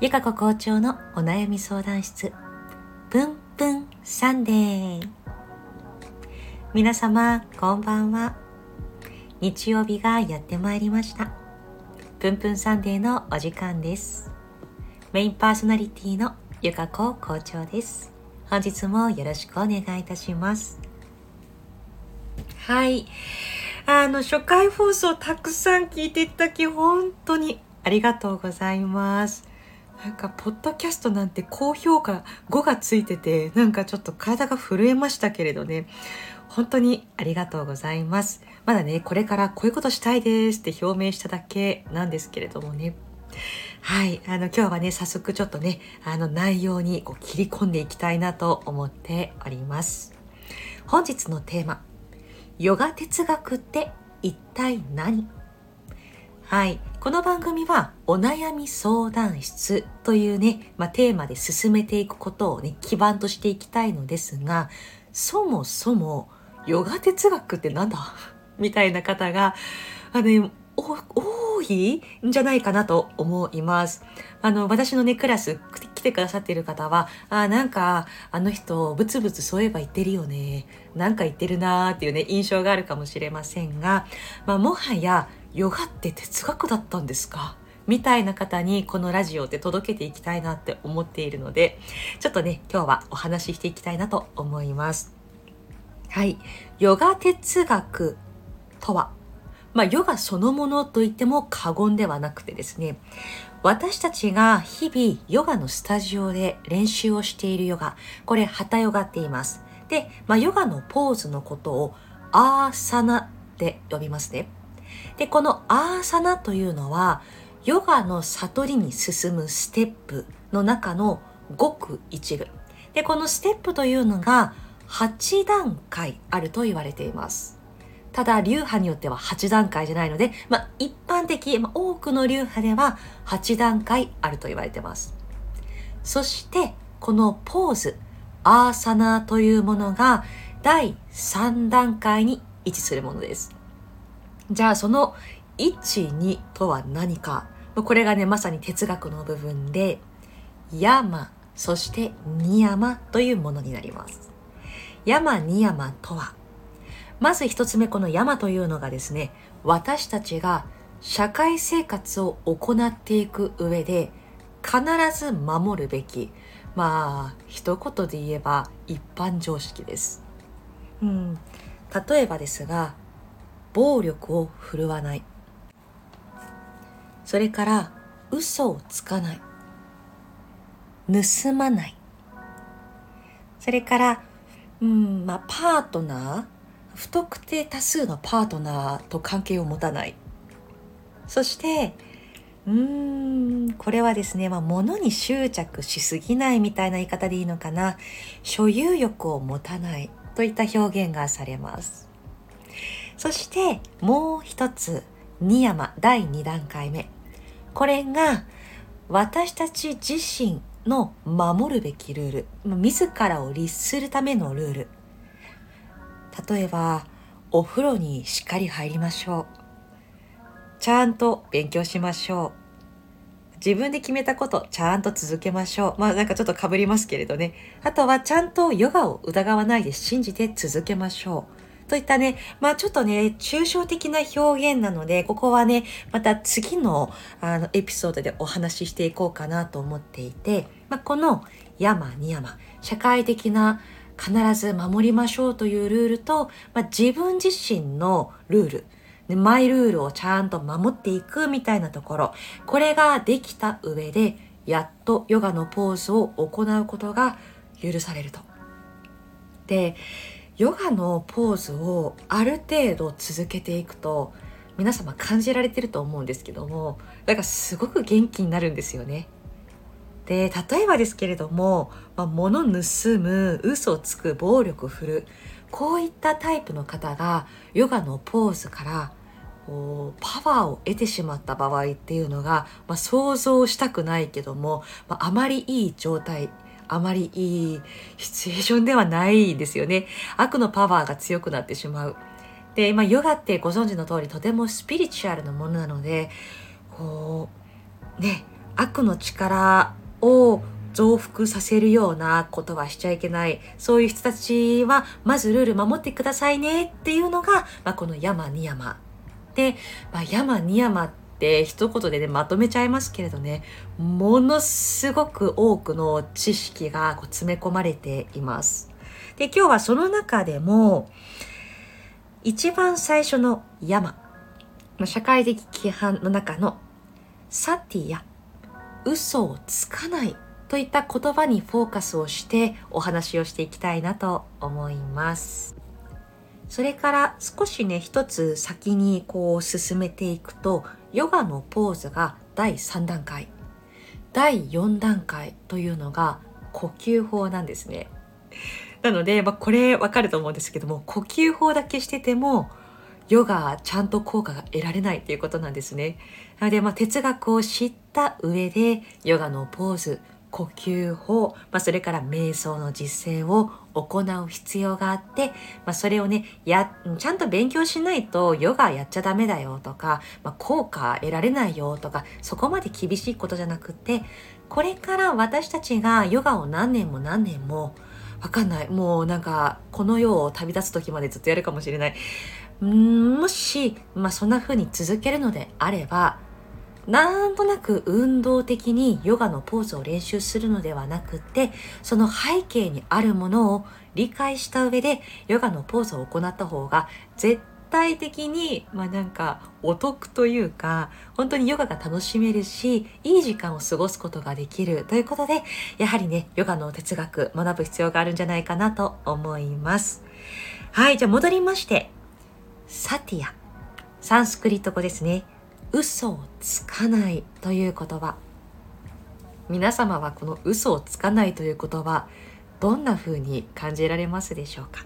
ゆかこ校長のお悩み相談室。ぷんぷんサンデー。皆様こんばんは。日曜日がやってまいりました。ぷんぷんサンデーのお時間です。メインパーソナリティのゆかこ校長です。本日もよろしくお願いいたします。はい。あの初回放送たくさん聞いていただき本当にありがとうございます。なんかポッドキャストなんて高評価5がついててなんかちょっと体が震えましたけれどね。本当にありがとうございます。まだねこれからこういうことしたいですって表明しただけなんですけれどもね。はい。あの今日はね早速ちょっとねあの内容にこう切り込んでいきたいなと思っております。本日のテーマ。ヨガ哲学って一体何？はい。この番組はお悩み相談室というね、まあ、テーマで進めていくことをね、基盤としていきたいのですが、そもそもヨガ哲学ってなんだ？みたいな方が、あの、ね、多いんじゃないかなと思います。あの、私のね、クラス来てくださっている方は、あ、なんか、あの人、ブツブツそういえば言ってるよね。なんか言ってるなーっていうね、印象があるかもしれませんが、まあ、もはや、ヨガって哲学だったんですか？みたいな方にこのラジオで届けていきたいなって思っているのでちょっとね今日はお話ししていきたいなと思います。はい。ヨガ哲学とは？まあヨガそのものと言っても過言ではなくてですね私たちが日々ヨガのスタジオで練習をしているヨガこれハタヨガって言いますで、まあ、ヨガのポーズのことをアーサナって呼びますねで、このアーサナというのは、ヨガの悟りに進むステップの中のごく一部。で、このステップというのが8段階あると言われています。ただ、流派によっては8段階じゃないので、まあ、一般的、まあ、多くの流派では8段階あると言われてます。そして、このポーズ、アーサナというものが第3段階に位置するものです。じゃあその12とは何かこれがねまさに哲学の部分で山そしてニヤマというものになります山ニヤマとはまず一つ目この山というのがですね私たちが社会生活を行っていく上で必ず守るべきまあ一言で言えば一般常識です、うん、例えばですが暴力を振るわない。それから嘘をつかない。盗まない。それからうんまあパートナー不特定多数のパートナーと関係を持たないそしてうーんこれはですね、まあ、物に執着しすぎないみたいな言い方でいいのかな所有欲を持たないといった表現がされますそしてもう一つ、ニヤマ第2段階目。これが私たち自身の守るべきルール。自らを律するためのルール。例えば、お風呂にしっかり入りましょう。ちゃんと勉強しましょう。自分で決めたことちゃんと続けましょう。まあなんかちょっとかぶりますけれどね。あとはちゃんとヨガを疑わないで信じて続けましょう。といったね、まあちょっとね、抽象的な表現なので、ここはね、また次のあのエピソードでお話ししていこうかなと思っていて、まあ、この山に山、社会的な必ず守りましょうというルールと、まあ、自分自身のルールで、マイルールをちゃんと守っていくみたいなところ、これができた上で、やっとヨガのポーズを行うことが許されると。で、ヨガのポーズをある程度続けていくと皆様感じられてると思うんですけどもなんかすごく元気になるんですよね。で例えばですけれども、まあ、物盗む嘘をつく暴力振るこういったタイプの方がヨガのポーズからこうパワーを得てしまった場合っていうのが、まあ、想像したくないけども、まあ、あまりいい状態あまりいいシチュエーションではないですよね。悪のパワーが強くなってしまう。で、まあ、ヨガってご存知の通りとてもスピリチュアルなものなのでこうね悪の力を増幅させるようなことはしちゃいけない。そういう人たちはまずルール守ってくださいねっていうのが、まあ、この山ニヤマで、まあ、山ニヤマって一言でねまとめちゃいますけれどねものすごく多くの知識がこう詰め込まれています。で今日はその中でも一番最初の山社会的規範の中のサティや嘘をつかないといった言葉にフォーカスをしてお話をしていきたいなと思います。それから少しね、一つ先にこう進めていくと、ヨガのポーズが第3段階、第4段階というのが呼吸法なんですね。なので、まあ、これわかると思うんですけども、呼吸法だけしてても、ヨガちゃんと効果が得られないっていうことなんですね。なので、まあ、哲学を知った上で、ヨガのポーズ、呼吸法、まあ、それから瞑想の実践を行う必要があって、まあ、それをねやちゃんと勉強しないとヨガやっちゃダメだよとか、まあ、効果得られないよとかそこまで厳しいことじゃなくてこれから私たちがヨガを何年も何年もわかんない。もうなんかこの世を旅立つ時までずっとやるかもしれない。もし、まあ、そんな風に続けるのであればなんとなく運動的にヨガのポーズを練習するのではなくってその背景にあるものを理解した上でヨガのポーズを行った方が絶対的にまあなんかお得というか本当にヨガが楽しめるしいい時間を過ごすことができるということでやはりねヨガの哲学学ぶ必要があるんじゃないかなと思います。はいじゃあ戻りましてサティア。サンスクリット語ですね。嘘をつかないという言葉。皆様はこの嘘をつかないという言葉どんな風に感じられますでしょうか？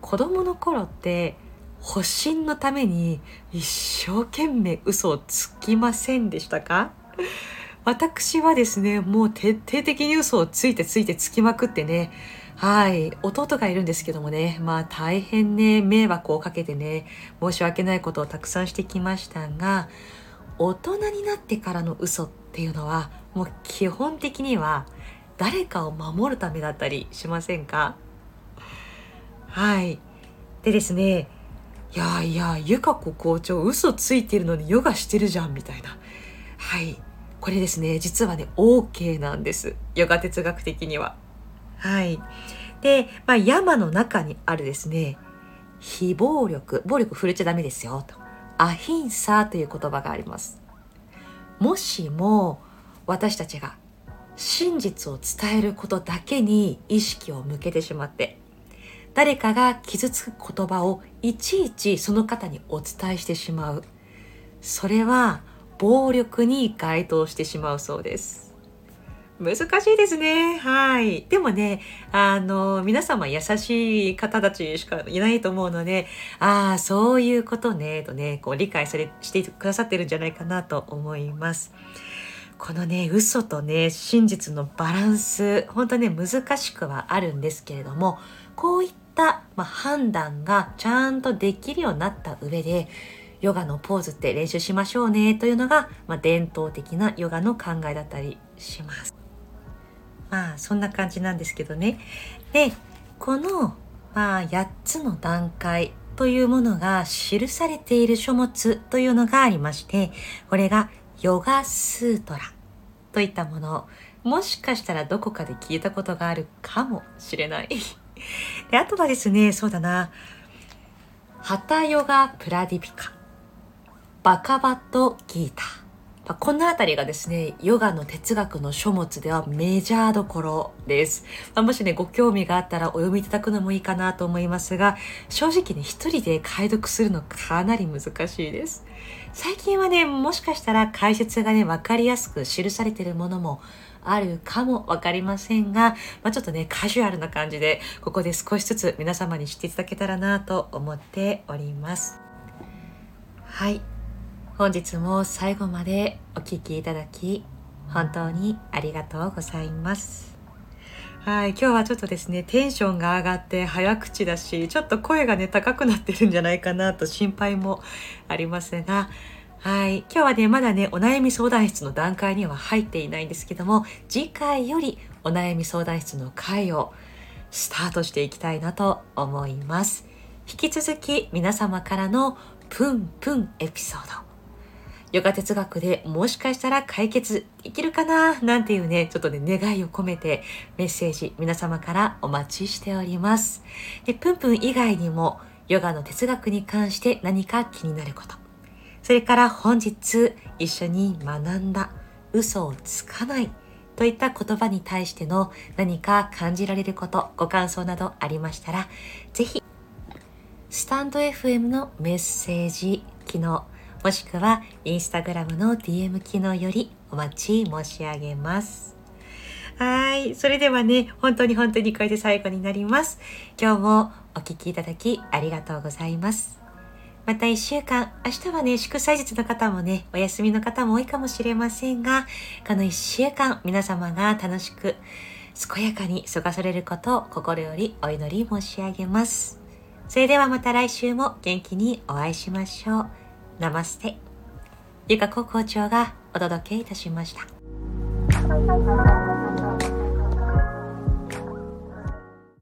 子供の頃って保身のために一生懸命嘘をつきませんでしたか？私はですねもう徹底的に嘘をついてついてつきまくってねはい。弟がいるんですけどもね、まあ大変ね、迷惑をかけてね、申し訳ないことをたくさんしてきましたが、大人になってからの嘘っていうのは、もう基本的には誰かを守るためだったりしませんか？はい。でですね、いやいや、ゆかこ校長嘘ついてるのにヨガしてるじゃんみたいな。はい。これですね、実はね、OK なんです。ヨガ哲学的には。はい。で、まあ、山の中にあるですね、非暴力、暴力触れちゃダメですよ、と。アヒンサーという言葉があります。もしも私たちが真実を伝えることだけに意識を向けてしまって、誰かが傷つく言葉をいちいちその方にお伝えしてしまう。それは暴力に該当してしまうそうです。難しいですね。はい。でもね、あの、皆様優しい方たちしかいないと思うので、ああ、そういうことね、とね、こう理解され、してくださってるんじゃないかなと思います。このね、嘘とね、真実のバランス、本当ね、難しくはあるんですけれども、こういった、まあ、判断がちゃんとできるようになった上で、ヨガのポーズって練習しましょうねというのが、まあ、伝統的なヨガの考えだったりします。まあそんな感じなんですけどね。で、この、まあ、8つの段階というものが記されている書物というのがありまして、これがヨガスートラといったもの。もしかしたらどこかで聞いたことがあるかもしれない。であとはですね、そうだな。ハタヨガプラディピカ、バカバットギーター。この辺りがですね、ヨガの哲学の書物ではメジャーどころです。まあ、もしね、ご興味があったらお読みいただくのもいいかなと思いますが、正直ね、一人で解読するのかなり難しいです。最近はね、もしかしたら解説がね、わかりやすく記されているものもあるかもわかりませんが、まあ、ちょっとね、カジュアルな感じで、ここで少しずつ皆様に知っていただけたらなと思っております。はい。本日も最後までお聴きいただき本当にありがとうございます。はい、今日はちょっとですね、テンションが上がって早口だし、ちょっと声がね、高くなってるんじゃないかなと心配もありますが、はい、今日はね、まだね、お悩み相談室の段階には入っていないんですけども、次回よりお悩み相談室の回をスタートしていきたいなと思います。引き続き皆様からのプンプンエピソード。ヨガ哲学でもしかしたら解決できるかななんていうね、ちょっとね、願いを込めてメッセージ皆様からお待ちしております。で、プンプン以外にもヨガの哲学に関して何か気になること。それから本日一緒に学んだ嘘をつかないといった言葉に対しての何か感じられること、ご感想などありましたら、ぜひ、スタンド FM のメッセージ機能、もしくはインスタグラムの DM 機能よりお待ち申し上げます。はい。それではね、本当に本当にこれで最後になります。今日もお聴きいただきありがとうございます。また一週間、明日はね、祝祭日の方もね、お休みの方も多いかもしれませんが、この一週間、皆様が楽しく、健やかに過ごされることを心よりお祈り申し上げます。それではまた来週も元気にお会いしましょう。ナマステ。ゆかこ校長がお届けいたしました。